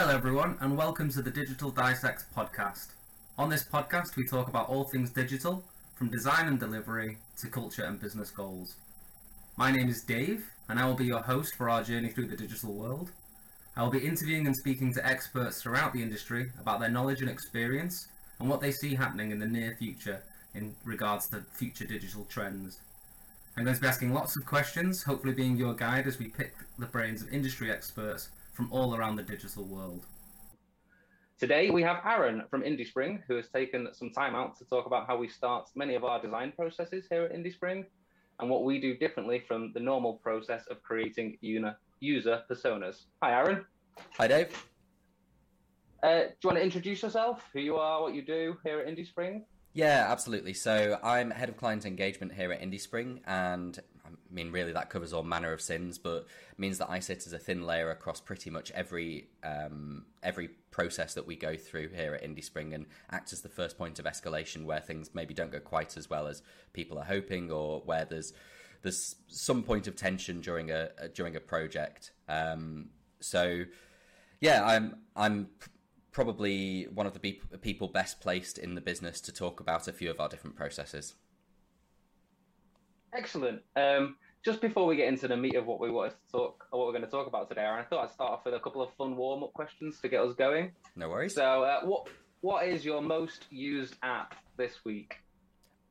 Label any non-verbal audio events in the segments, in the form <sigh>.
Hello, everyone, and welcome to the Digital Dissect podcast. On this podcast, we talk about all things digital, from design and delivery to culture and business goals. My name is Dave, and I will be your host for our journey through the digital world. I will be interviewing and speaking to experts throughout the industry about their knowledge and experience and what they see happening in the near future in regards to future digital trends. I'm going to be asking lots of questions, hopefully being your guide as we pick the brains of industry experts from all around the digital world. Today we have Aaron from IndieSpring who has taken some time out to talk about how we start many of our design processes here at IndieSpring and what we do differently from the normal process of creating user personas. Hi, Aaron. Hi, Dave. Uh, do you want to introduce yourself, who you are, what you do here at IndieSpring? Yeah, absolutely. So I'm head of client engagement here at IndieSpring, and I mean, really, that covers all manner of sins, but means that I sit as a thin layer across pretty much every um, every process that we go through here at IndieSpring, and act as the first point of escalation where things maybe don't go quite as well as people are hoping, or where there's there's some point of tension during a, a during a project. Um, so, yeah, I'm I'm probably one of the be- people best placed in the business to talk about a few of our different processes. Excellent. Um, just before we get into the meat of what we want to talk, or what we're going to talk about today, Aaron, I thought I'd start off with a couple of fun warm-up questions to get us going. No worries. So, uh, what what is your most used app this week?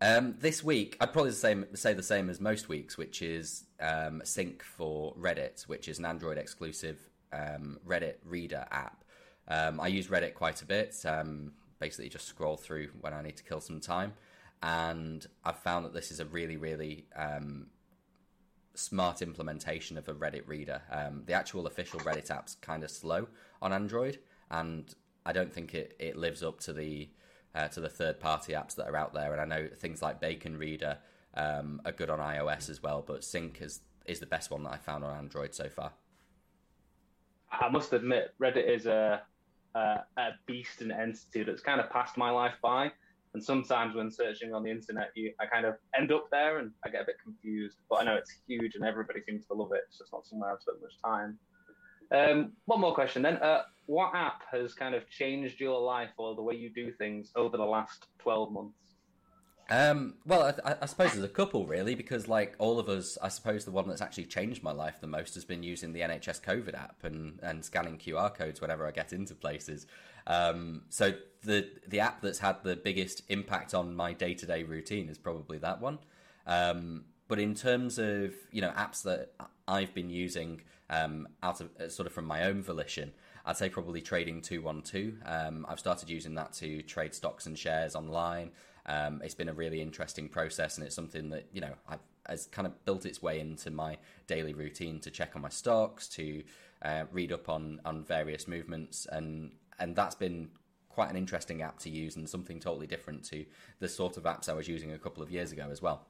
Um, this week, I'd probably say, say the same as most weeks, which is um, Sync for Reddit, which is an Android exclusive um, Reddit reader app. Um, I use Reddit quite a bit. Um, basically, just scroll through when I need to kill some time and I've found that this is a really, really um, smart implementation of a Reddit reader. Um, the actual official Reddit app's kind of slow on Android, and I don't think it, it lives up to the uh, to the third party apps that are out there. And I know things like Bacon Reader um, are good on iOS as well, but Sync is is the best one that I found on Android so far. I must admit, Reddit is a a, a beast and entity that's kind of passed my life by. And sometimes when searching on the internet, you, I kind of end up there and I get a bit confused. But I know it's huge and everybody seems to love it. It's just not somewhere I've spent much time. Um, one more question then. Uh, what app has kind of changed your life or the way you do things over the last 12 months? Um, well, I, I, suppose there's a couple really, because like all of us, I suppose the one that's actually changed my life the most has been using the NHS COVID app and, and scanning QR codes whenever I get into places. Um, so the the app that's had the biggest impact on my day to day routine is probably that one. Um, but in terms of you know apps that I've been using um, out of uh, sort of from my own volition, I'd say probably Trading Two One Two. Um, I've started using that to trade stocks and shares online. Um, it's been a really interesting process, and it's something that you know I've has kind of built its way into my daily routine to check on my stocks, to uh, read up on on various movements, and and that's been quite an interesting app to use and something totally different to the sort of apps I was using a couple of years ago as well.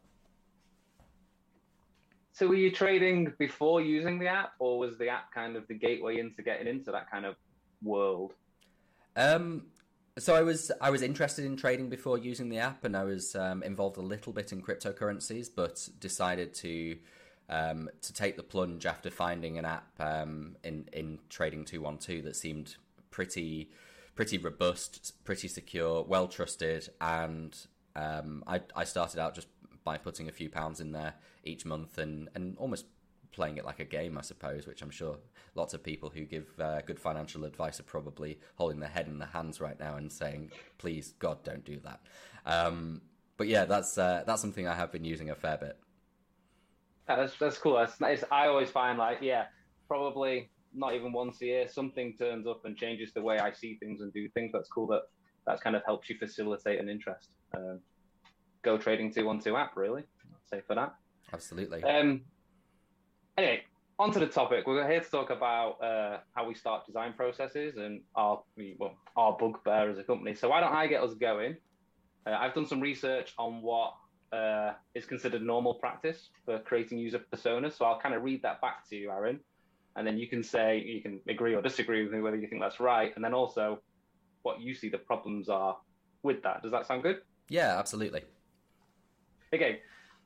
So were you trading before using the app, or was the app kind of the gateway into getting into that kind of world? Um, so I was I was interested in trading before using the app, and I was um, involved a little bit in cryptocurrencies, but decided to um, to take the plunge after finding an app um, in in Trading Two One Two that seemed pretty pretty robust, pretty secure, well trusted, and um, I, I started out just by putting a few pounds in there each month and, and almost playing it like a game, I suppose, which I'm sure lots of people who give uh, good financial advice are probably holding their head in their hands right now and saying, "Please, God, don't do that." Um, but yeah, that's uh, that's something I have been using a fair bit. That's that's cool. That's nice. I always find like yeah, probably not even once a year, something turns up and changes the way I see things and do things. That's cool. That that kind of helps you facilitate an interest. Um, go trading two one two app really. I'd say for that. Absolutely. Um, anyway, on to the topic. We're here to talk about uh, how we start design processes and our well our bugbear as a company. So why don't I get us going? Uh, I've done some research on what uh, is considered normal practice for creating user personas. So I'll kind of read that back to you, Aaron, and then you can say you can agree or disagree with me whether you think that's right, and then also what you see the problems are with that. Does that sound good? Yeah, absolutely. Okay,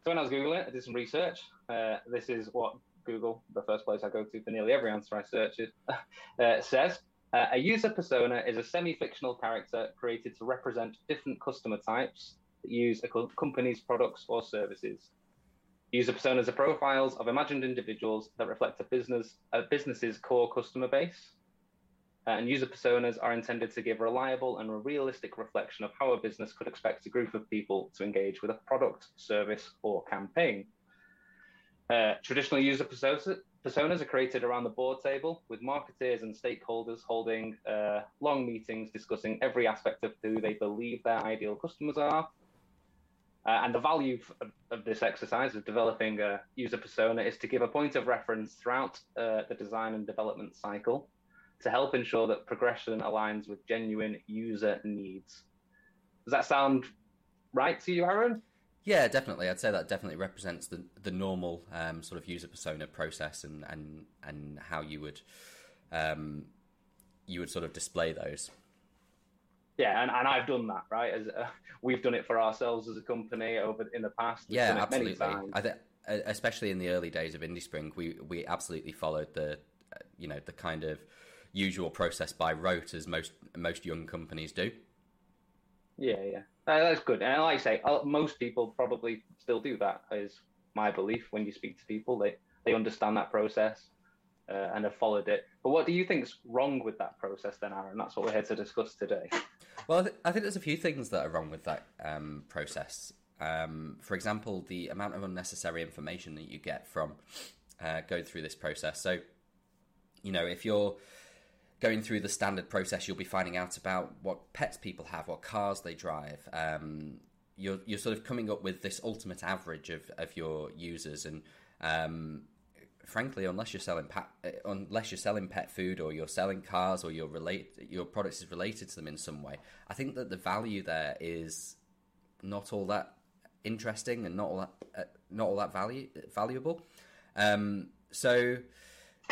so when I was googling, I did some research. Uh, this is what Google, the first place I go to for nearly every answer I search it, <laughs> uh, says. Uh, a user persona is a semi-fictional character created to represent different customer types that use a co- company's products or services. User personas are profiles of imagined individuals that reflect a business a business's core customer base. Uh, and user personas are intended to give reliable and realistic reflection of how a business could expect a group of people to engage with a product, service, or campaign. Uh, traditional user personas, are created around the board table with marketeers and stakeholders holding uh, long meetings discussing every aspect of who they believe their ideal customers are. Uh, and the value of, of, this exercise of developing a user persona is to give a point of reference throughout uh, the design and development cycle to help ensure that progression aligns with genuine user needs. Does that sound right to you, Aaron? Yeah, definitely. I'd say that definitely represents the the normal um, sort of user persona process and and and how you would um, you would sort of display those. Yeah, and, and I've done that right. As uh, we've done it for ourselves as a company over in the past. We've yeah, absolutely. I think, especially in the early days of IndieSpring, we we absolutely followed the uh, you know the kind of usual process by rote as most most young companies do. Yeah, yeah, uh, that's good. And like I say, uh, most people probably still do that. Is my belief. When you speak to people, they they understand that process uh, and have followed it. But what do you think's wrong with that process, then, Aaron? That's what we're here to discuss today. Well, I, th- I think there's a few things that are wrong with that um, process. Um, for example, the amount of unnecessary information that you get from uh, going through this process. So, you know, if you're going through the standard process, you'll be finding out about what pets people have, what cars they drive. Um, you're you're sort of coming up with this ultimate average of, of your users, and um, frankly, unless you're selling pet, uh, unless you're selling pet food or you're selling cars or your relate your products is related to them in some way, I think that the value there is not all that interesting and not all that uh, not all that value valuable. Um, so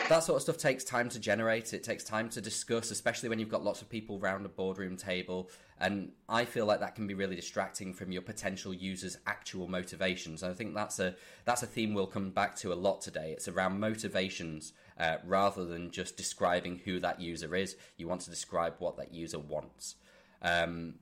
that sort of stuff takes time to generate. It takes time to discuss, especially when you've got lots of people around a boardroom table. And I feel like that can be really distracting from your potential users' actual motivations. And I think that's a that's a theme we'll come back to a lot today. It's around motivations uh, rather than just describing who that user is. You want to describe what that user wants. Um,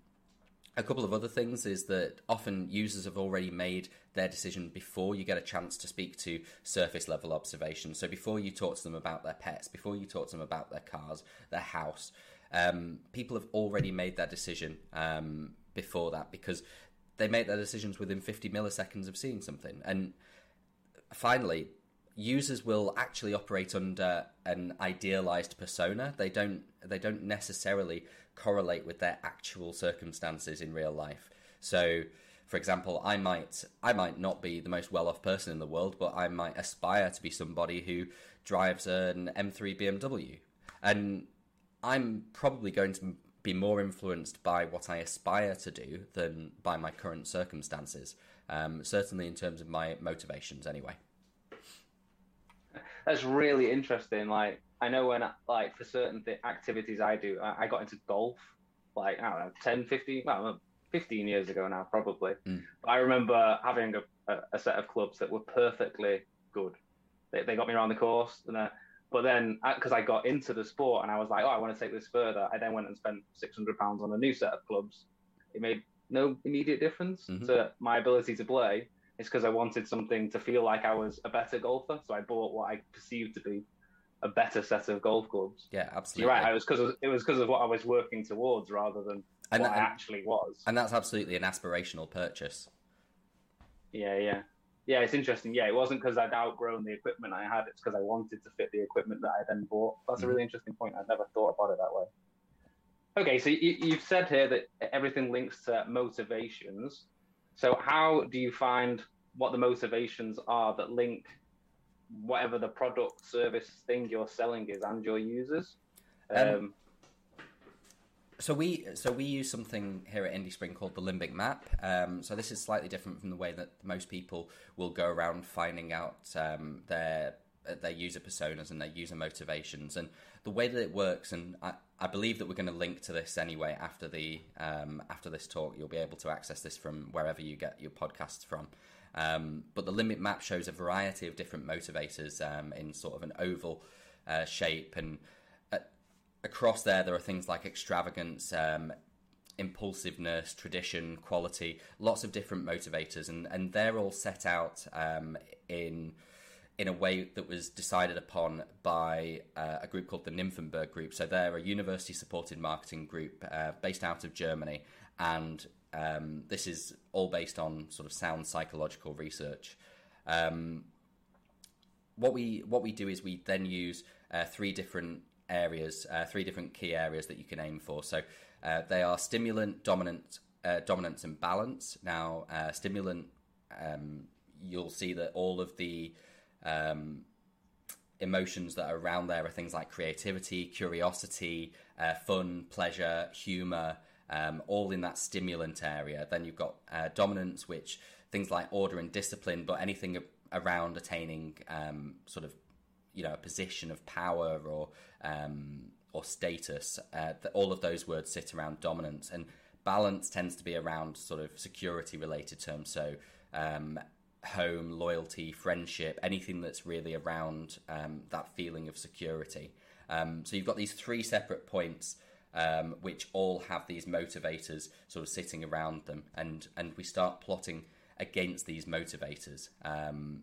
a couple of other things is that often users have already made their decision before you get a chance to speak to surface level observations. So before you talk to them about their pets, before you talk to them about their cars, their house, um, people have already made their decision um, before that because they make their decisions within 50 milliseconds of seeing something. And finally, users will actually operate under an idealized persona. They don't they don't necessarily correlate with their actual circumstances in real life. So, for example, I might I might not be the most well-off person in the world, but I might aspire to be somebody who drives an M3 BMW. And I'm probably going to be more influenced by what I aspire to do than by my current circumstances. Um, certainly, in terms of my motivations, anyway. That's really interesting. Like, I know when, like, for certain th- activities I do, I, I, got into golf, like, I don't know, 10, 15, well, 15 years ago now, probably. Mm. I remember having a, a, a, set of clubs that were perfectly good. They, they got me around the course. And, uh, but then, because I got into the sport and I was like, oh, I want to take this further, I then went and spent £600 on a new set of clubs. It made no immediate difference mm-hmm. to my ability to play. It's because I wanted something to feel like I was a better golfer. So I bought what I perceived to be a better set of golf clubs. Yeah, absolutely. You're right. It was because it was because of what I was working towards rather than and what that, I actually was. And that's absolutely an aspirational purchase. Yeah, yeah, yeah. It's interesting. Yeah, it wasn't because I'd outgrown the equipment I had. It's because I wanted to fit the equipment that I then bought. That's mm-hmm. a really interesting point. I'd never thought about it that way. Okay, so you, you've said here that everything links to motivations. So how do you find what the motivations are that link whatever the product, service, thing you're selling is and your users. Um, um, so we so we use something here at IndieSpring called the limbic map. Um, so this is slightly different from the way that most people will go around finding out um, their their user personas and their user motivations. And the way that it works, and I, I believe that we're going to link to this anyway after the um, after this talk. You'll be able to access this from wherever you get your podcasts from. Um, but the limbic map shows a variety of different motivators um, in sort of an oval uh, shape, and uh, across there, there are things like extravagance, um, impulsiveness, tradition, quality, lots of different motivators, and, and they're all set out um, in in a way that was decided upon by uh, a group called the Nymphenburg Group. So they're a university supported marketing group uh, based out of Germany, and um, this is all based on sort of sound psychological research. Um, what we what we do is we then use uh, three different areas, uh, three different key areas that you can aim for. So uh, they are stimulant, dominant, uh, dominance, and balance. Now, stimulant, um, you'll see that all of the um, emotions that are around there are things like creativity, curiosity, uh, fun, pleasure, humor, um, all in that stimulant area. Then you've got uh, dominance, which things like order and discipline, but anything around attaining um, sort of you know a position of power or um, or status. Uh, all of those words sit around dominance, and balance tends to be around sort of security related terms. So um, home, loyalty, friendship, anything that's really around um, that feeling of security. Um, so you've got these three separate points. Um, which all have these motivators sort of sitting around them, and and we start plotting against these motivators. Um,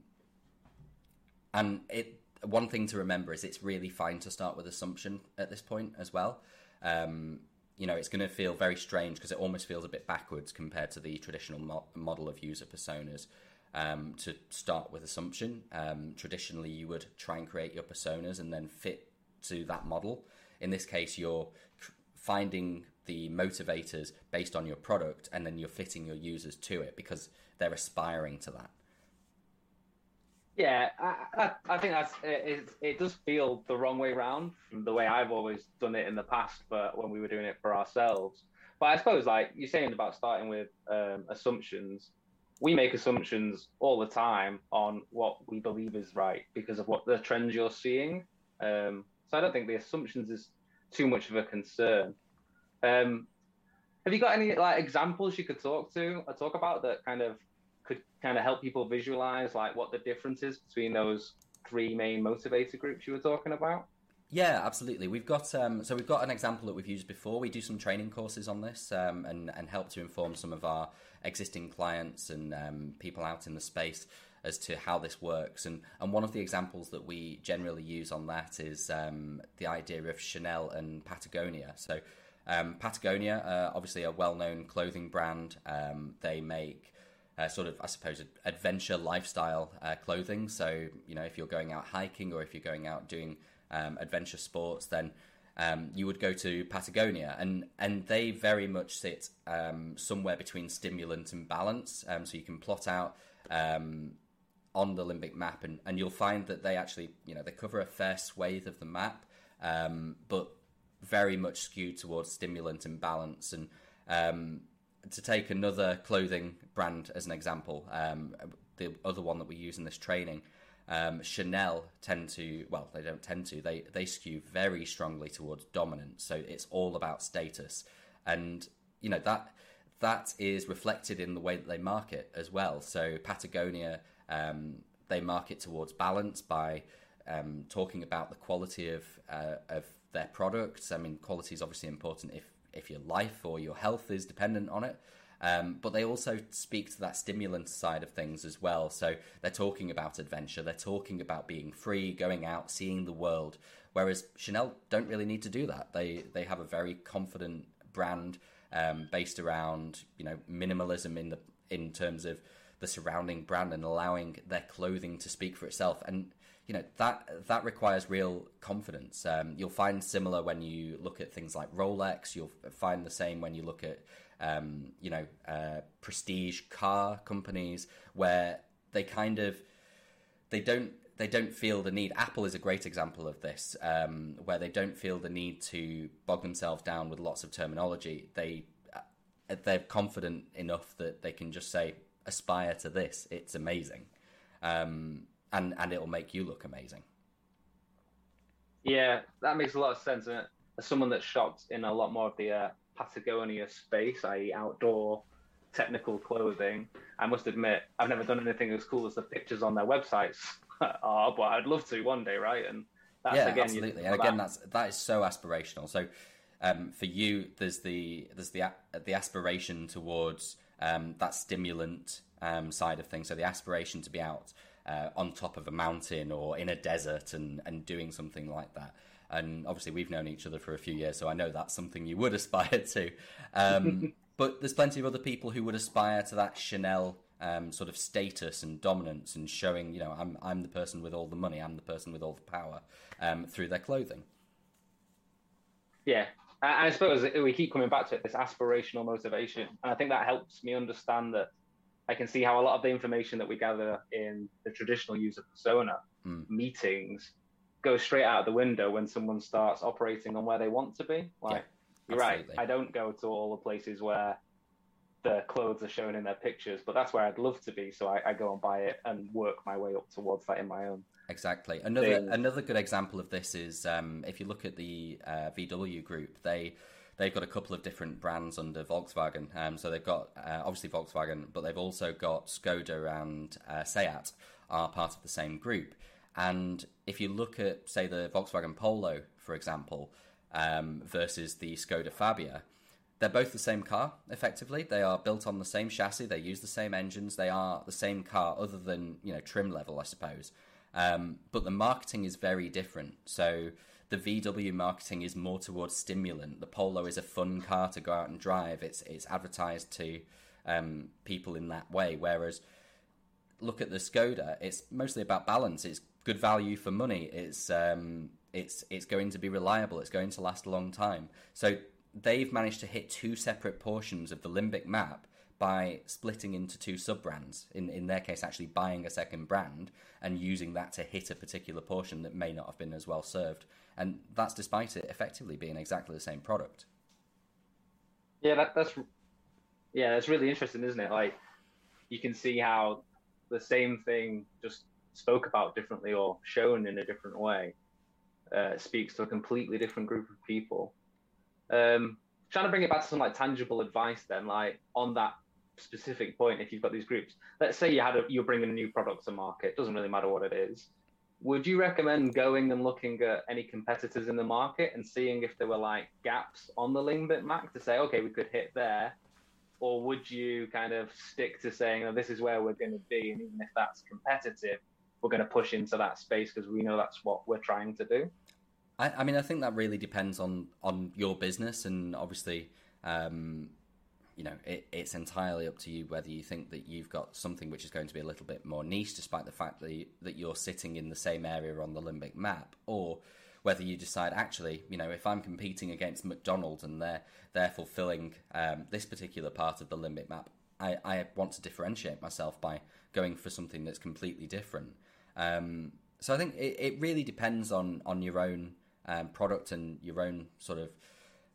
and it one thing to remember is it's really fine to start with assumption at this point as well. Um, you know, it's going to feel very strange because it almost feels a bit backwards compared to the traditional mo- model of user personas. Um, to start with assumption, um, traditionally you would try and create your personas and then fit to that model. In this case, you're finding the motivators based on your product and then you're fitting your users to it because they're aspiring to that. Yeah, I, I, think that's it, it. does feel the wrong way around from the way I've always done it in the past, but when we were doing it for ourselves. But I suppose, like you're saying about starting with um, assumptions, we make assumptions all the time on what we believe is right because of what the trends you're seeing. Um, so I don't think the assumptions is too much of a concern. Um, have you got any like examples you could talk to or talk about that kind of could kind of help people visualize like what the difference is between those three main motivator groups you were talking about? Yeah, absolutely. We've got um, so we've got an example that we've used before. We do some training courses on this um, and and help to inform some of our existing clients and um, people out in the space as to how this works. And and one of the examples that we generally use on that is um, the idea of Chanel and Patagonia. So um, Patagonia, uh, obviously a well-known clothing brand. Um, they make uh, sort of, I suppose, adventure lifestyle uh, clothing. So, you know, if you're going out hiking or if you're going out doing um, adventure sports, then um, you would go to Patagonia, and and they very much sit um, somewhere between stimulant and balance. Um, so you can plot out um, on the limbic map, and, and you'll find that they actually, you know, they cover a fair swathe of the map, um, but very much skewed towards stimulant and balance. And to take another clothing brand as an example, um, the other one that we use in this training, um, Chanel tend to well, they don't tend to they they skew very strongly towards dominance. So it's all about status, and you know that that is reflected in the way that they market as well. So Patagonia, um, they market towards balance by um, talking about the quality of uh, of their products. I mean, quality is obviously important if if your life or your health is dependent on it. Um, but they also speak to that stimulant side of things as well. So they're talking about adventure, they're talking about being free, going out, seeing the world. Whereas Chanel don't really need to do that. They they have a very confident brand um, based around you know minimalism in the in terms of the surrounding brand and allowing their clothing to speak for itself. And you know that that requires real confidence. Um, you'll find similar when you look at things like Rolex. You'll find the same when you look at um, you know uh, prestige car companies where they kind of they don't they don't feel the need. Apple is a great example of this, um, where they don't feel the need to bog themselves down with lots of terminology. They uh, they're confident enough that they can just say aspire to this. It's amazing. Um, and and it'll make you look amazing. Yeah, that makes a lot of sense. As someone that's shopped in a lot more of the uh, Patagonia space, i.e., outdoor technical clothing, I must admit I've never done anything as cool as the pictures on their websites <laughs> are, but I'd love to one day, right? And That's, yeah, again, absolutely. And again, that's that is so aspirational. So um, for you, there's the there's the the aspiration towards um, that stimulant um, side of things. So the aspiration to be out uh, on top of a mountain or in a desert and and doing something like that. And obviously, we've known each other for a few years, so I know that's something you would aspire to. Um, <laughs> but there's plenty of other people who would aspire to that Chanel um, sort of status and dominance and showing, you know, I'm I'm the person with all the money, I'm the person with all the power um, through their clothing. Yeah, I, I suppose we keep coming back to it, this aspirational motivation, and I think that helps me understand that I can see how a lot of the information that we gather in the traditional user persona Hmm. meetings goes straight out of the window when someone starts operating on where they want to be. Like, you're right. I don't go to all the places where the clothes are shown in their pictures, but that's where I'd love to be. So I, I go and buy it and work my way up towards that in my own. Exactly. Another thing. another good example of this is um, if you look at the uh, VW group, they they've got a couple of different brands under Volkswagen. Um, so they've got uh, obviously Volkswagen, but they've also got Skoda and uh, Seat are part of the same group. And if you look at say the Volkswagen Polo, for example, um, versus the Skoda Fabia, they're both the same car effectively. They are built on the same chassis. They use the same engines. They are the same car other than you know trim level i suppose. Um, but the marketing is very different. So the vw marketing is more towards stimulant. The polo is a fun car to go out and drive. It's it's advertised to um, people in that way. Whereas look at the Skoda, it's mostly about balance. It's good value for money. It's um, it's it's going to be reliable. It's going to last a long time. So they've managed to hit two separate portions of the limbic map by splitting into two sub brands. In in their case, actually buying a second brand and using that to hit a particular portion that may not have been as well served. And that's despite it effectively being exactly the same product. Yeah, that, that's yeah, that's really interesting, isn't it? Like you can see how the same thing just spoke about differently or shown in a different way uh, speaks to a completely different group of people. Um, trying to bring it back to some like tangible advice, then, like on that specific point, if you've got these groups, let's say you had a, you're bringing a new product to market, doesn't really matter what it is. Would you recommend going and looking at any competitors in the market and seeing if there were like gaps on the limbic map to say, okay, we could hit there, or would you kind of stick to saying, oh, this is where we're going to be, and even if that's competitive, we're going to push into that space because we know that's what we're trying to do? I, I mean, I think that really depends on on your business, and obviously, um, you know, it, it's entirely up to you whether you think that you've got something which is going to be a little bit more niche, despite the fact that you, that you're sitting in the same area on the limbic map, or whether you decide actually, you know, if I'm competing against McDonald's and they're they're fulfilling um, this particular part of the limbic map, I, I want to differentiate myself by going for something that's completely different. Um, so I think it, it really depends on on your own um, product and your own sort of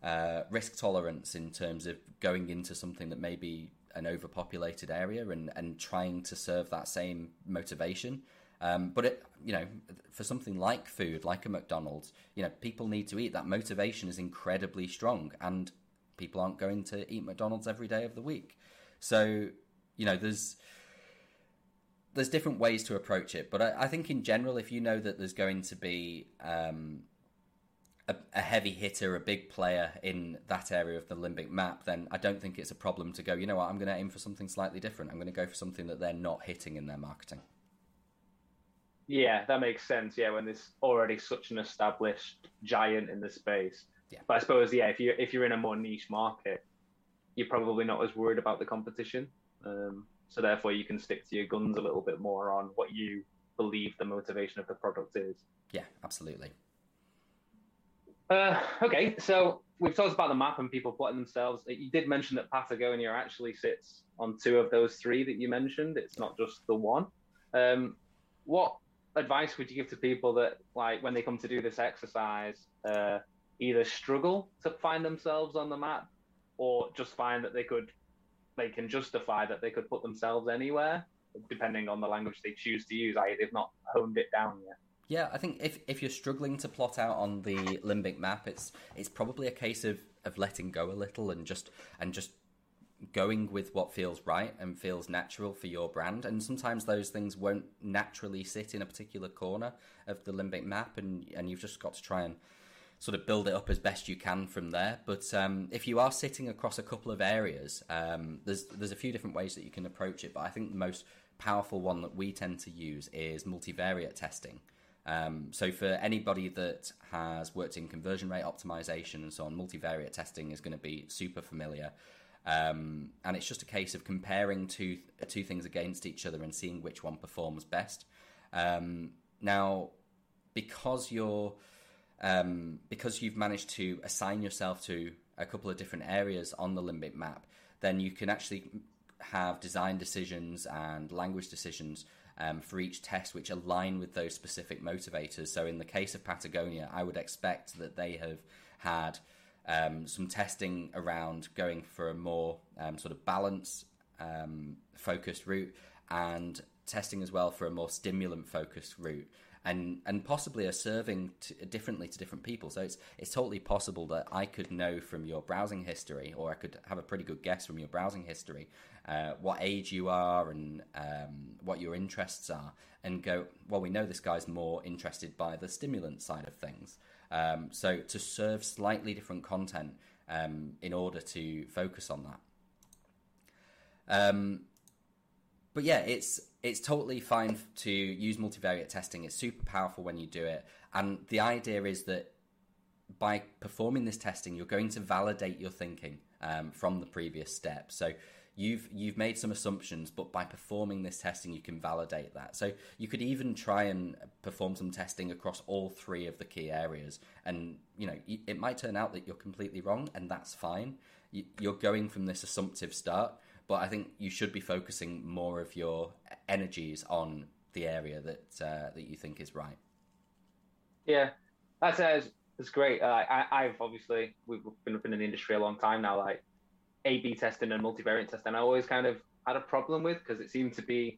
uh, risk tolerance in terms of going into something that may be an overpopulated area and, and trying to serve that same motivation. Um, but it, you know, for something like food, like a McDonald's, you know, people need to eat. That motivation is incredibly strong, and people aren't going to eat McDonald's every day of the week. So, you know, there's there's different ways to approach it, but I, I think in general, if you know that there's going to be um, a, a heavy hitter, a big player in that area of the limbic map, then I don't think it's a problem to go. You know what? I'm going to aim for something slightly different. I'm going to go for something that they're not hitting in their marketing. Yeah, that makes sense. Yeah, when there's already such an established giant in the space. Yeah. But I suppose yeah, if you if you're in a more niche market, you're probably not as worried about the competition. Um, so therefore, you can stick to your guns a little bit more on what you believe the motivation of the product is. Yeah, absolutely. Uh, okay, so we've talked about the map and people plotting themselves. You did mention that Patagonia actually sits on two of those three that you mentioned. It's not just the one. Um, what advice would you give to people that, like, when they come to do this exercise, uh, either struggle to find themselves on the map, or just find that they could, they can justify that they could put themselves anywhere, depending on the language they choose to use. I.e., they've not honed it down yet. Yeah, I think if if you're struggling to plot out on the limbic map, it's it's probably a case of, of letting go a little and just and just going with what feels right and feels natural for your brand. And sometimes those things won't naturally sit in a particular corner of the limbic map, and and you've just got to try and sort of build it up as best you can from there. But um, if you are sitting across a couple of areas, um, there's there's a few different ways that you can approach it. But I think the most powerful one that we tend to use is multivariate testing. Um, so for anybody that has worked in conversion rate optimization and so on, multivariate testing is going to be super familiar. Um, and it's just a case of comparing two two things against each other and seeing which one performs best. Um, now, because you're um, because you've managed to assign yourself to a couple of different areas on the limbic map, then you can actually have design decisions and language decisions um, for each test which align with those specific motivators. So, in the case of Patagonia, I would expect that they have had um, some testing around going for a more um, sort of balance um, focused route and testing as well for a more stimulant focused route and and possibly are serving differently to different people. So it's it's totally possible that I could know from your browsing history, or I could have a pretty good guess from your browsing history, uh, what age you are and um, what your interests are, and go, well, we know this guy's more interested by the stimulant side of things. Um, so to serve slightly different content um, in order to focus on that. Um, but yeah, it's it's totally fine to use multivariate testing. It's super powerful when you do it, and the idea is that by performing this testing, you're going to validate your thinking um, from the previous step. So you've you've made some assumptions, but by performing this testing, you can validate that. So you could even try and perform some testing across all three of the key areas, and you know it might turn out that you're completely wrong, and that's fine. You're going from this assumptive start but I think you should be focusing more of your energies on the area that uh, that you think is right. Yeah, that's uh, that's great. Uh, I, I've obviously we've been up in the industry a long time now, like A/B testing and multivariate testing. I always kind of had a problem with because it seemed to be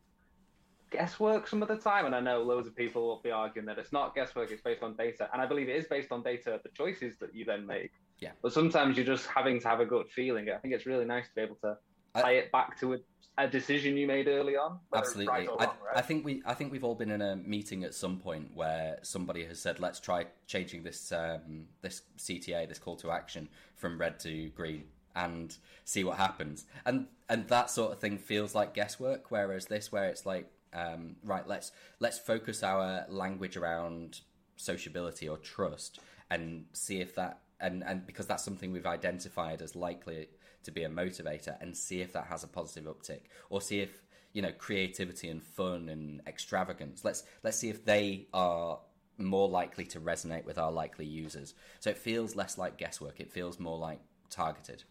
guesswork some of the time, and I know loads of people will be arguing that it's not guesswork; it's based on data, and I believe it is based on data. The choices that you then make. Yeah. But sometimes you're just having to have a gut feeling. I think it's really nice to be able to tie it back to a, a, decision you made early on. Absolutely, right wrong, I, right? I, think we I think we've all been in a meeting at some point where somebody has said, "Let's try changing this um, this CTA, this call to action, from red to green." And see what happens, and and that sort of thing feels like guesswork. Whereas this, where it's like, um, right, let's let's focus our language around sociability or trust, and see if that and and because that's something we've identified as likely to be a motivator and see if that has a positive uptick or see if you know creativity and fun and extravagance. Let's let's see if they are more likely to resonate with our likely users. So it feels less like guesswork. It feels more like targeted.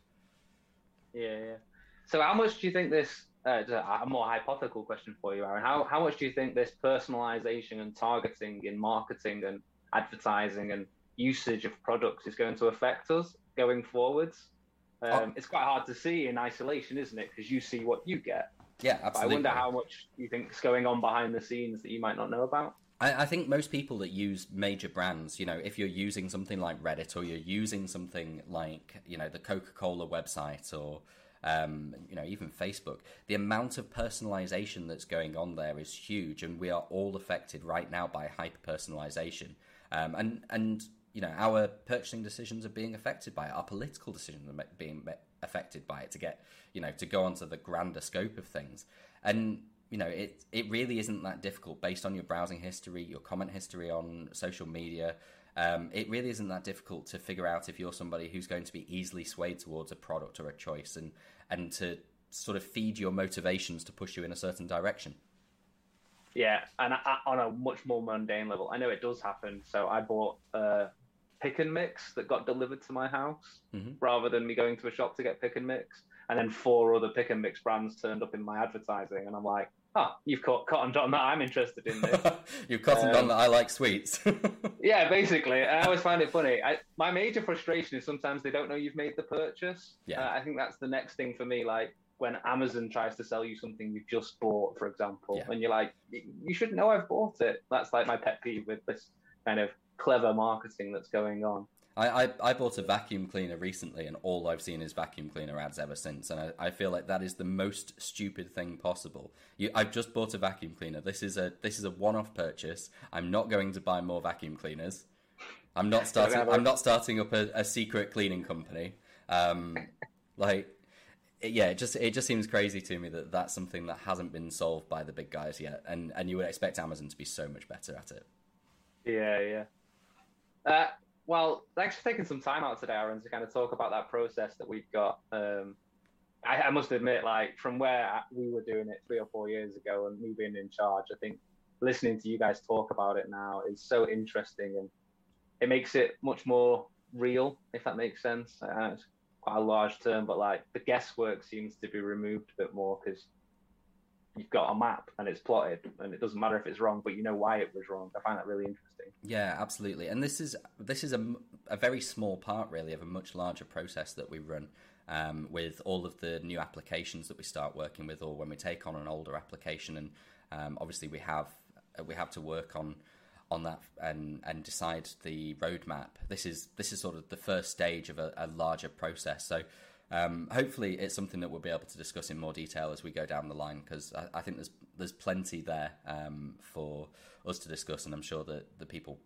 Yeah yeah. So how much do you think this uh, a more hypothetical question for you aaron. How, how much do you think this personalization and targeting in marketing and advertising and usage of products is going to affect us going forwards um, oh. It's quite hard to see in isolation, isn't it? Because you see what you get. Yeah, absolutely. But I wonder how much you think is going on behind the scenes that you might not know about. I, I think most people that use major brands, you know, if you're using something like Reddit or you're using something like, you know, the Coca Cola website or, um, you know, even Facebook, the amount of personalization that's going on there is huge, and we are all affected right now by hyper personalization. Um, and and you know our purchasing decisions are being affected by it our political decisions are being affected by it to get you know to go onto the grander scope of things. And you know it it really isn't that difficult based on your browsing history your comment history on social media. Um, it really isn't that difficult to figure out if you're somebody who's going to be easily swayed towards a product or a choice and and to sort of feed your motivations to push you in a certain direction. Yeah, and I, on a much more mundane level, I know it does happen. So I bought uh, pick and mix that got delivered to my house mm-hmm. rather than me going to a shop to get pick and mix. And then four other pick and mix brands turned up in my advertising, and I'm like, oh, you've caught cotton on that I'm interested in this. <laughs> you've caught um, on that I like sweets. <laughs> yeah, basically. I always find it funny. I, my major frustration is sometimes they don't know you've made the purchase. Yeah. Uh, I think that's the next thing for me. Like when Amazon tries to sell you something you've just bought, for example, yeah. and you're like, you should know I've bought it. That's like my pet peeve with this kind of clever marketing that's going on. I, I, I bought a vacuum cleaner recently, and all I've seen is vacuum cleaner ads ever since. And I, I feel like that is the most stupid thing possible. You, I've just bought a vacuum cleaner. This is a this is a one off purchase. I'm not going to buy more vacuum cleaners. I'm not starting. I'm not starting up a, a secret cleaning company. Um, like, it, yeah, it just it just seems crazy to me that that's something that hasn't been solved by the big guys yet, and and you would expect Amazon to be so much better at it. Yeah, yeah. Uh, well, thanks for taking some time out today, Aaron, to kind of talk about that process that we've got. Um, I, I, must admit, like from where we were doing it three or four years ago, and me being in charge, I think listening to you guys talk about it now is so interesting, and it makes it much more real, if that makes sense. It's quite a large term, but like the guesswork seems to be removed a bit more because you've got a map and it's plotted and it doesn't matter if it's wrong but you know why it was wrong. I find that really interesting. Yeah absolutely. And this is this is a, a very small part really of a much larger process that we run um, with all of the new applications that we start working with or when we take on an older application. And um, obviously we have we have to work on on that and and decide the roadmap. This is this is sort of the first stage of a, a larger process. So um, hopefully, it's something that we'll be able to discuss in more detail as we go down the line because I, I, think there's there's plenty there um, for us to discuss, and I'm sure that the people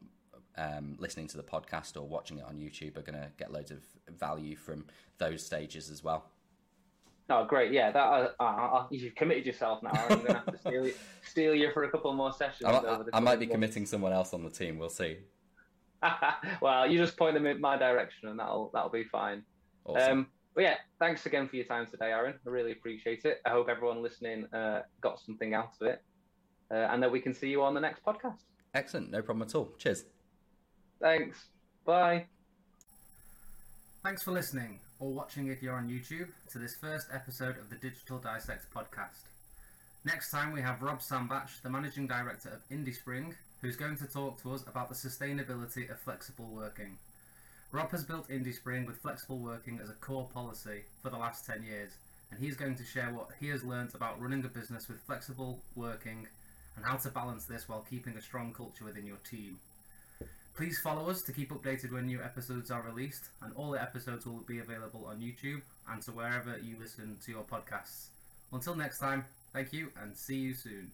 um, listening to the podcast or watching it on YouTube are going to get loads of value from those stages as well. Oh, great! Yeah, that uh, uh, uh you've committed yourself now. I'm going to have to steal, <laughs> steal you for a couple more sessions. I, I might be months. committing someone else on the team. We'll see. <laughs> well, you just point them in my direction, and that'll that'll be fine. Awesome. Um, but yeah, thanks again for your time today, Aaron. I really appreciate it. I hope everyone listening uh, got something out of it, uh, and that we can see you on the next podcast. Excellent, no problem at all. Cheers. Thanks. Bye. Thanks for listening or watching if you're on YouTube to this first episode of the Digital Dissect podcast. Next time we have Rob Sambach, the managing director of IndieSpring, who's going to talk to us about the sustainability of flexible working. Rob has built IndieSpring with flexible working as a core policy for the last 10 years, and he's going to share what he has learned about running a business with flexible working and how to balance this while keeping a strong culture within your team. Please follow us to keep updated when new episodes are released, and all the episodes will be available on YouTube and to wherever you listen to your podcasts. Until next time, thank you and see you soon.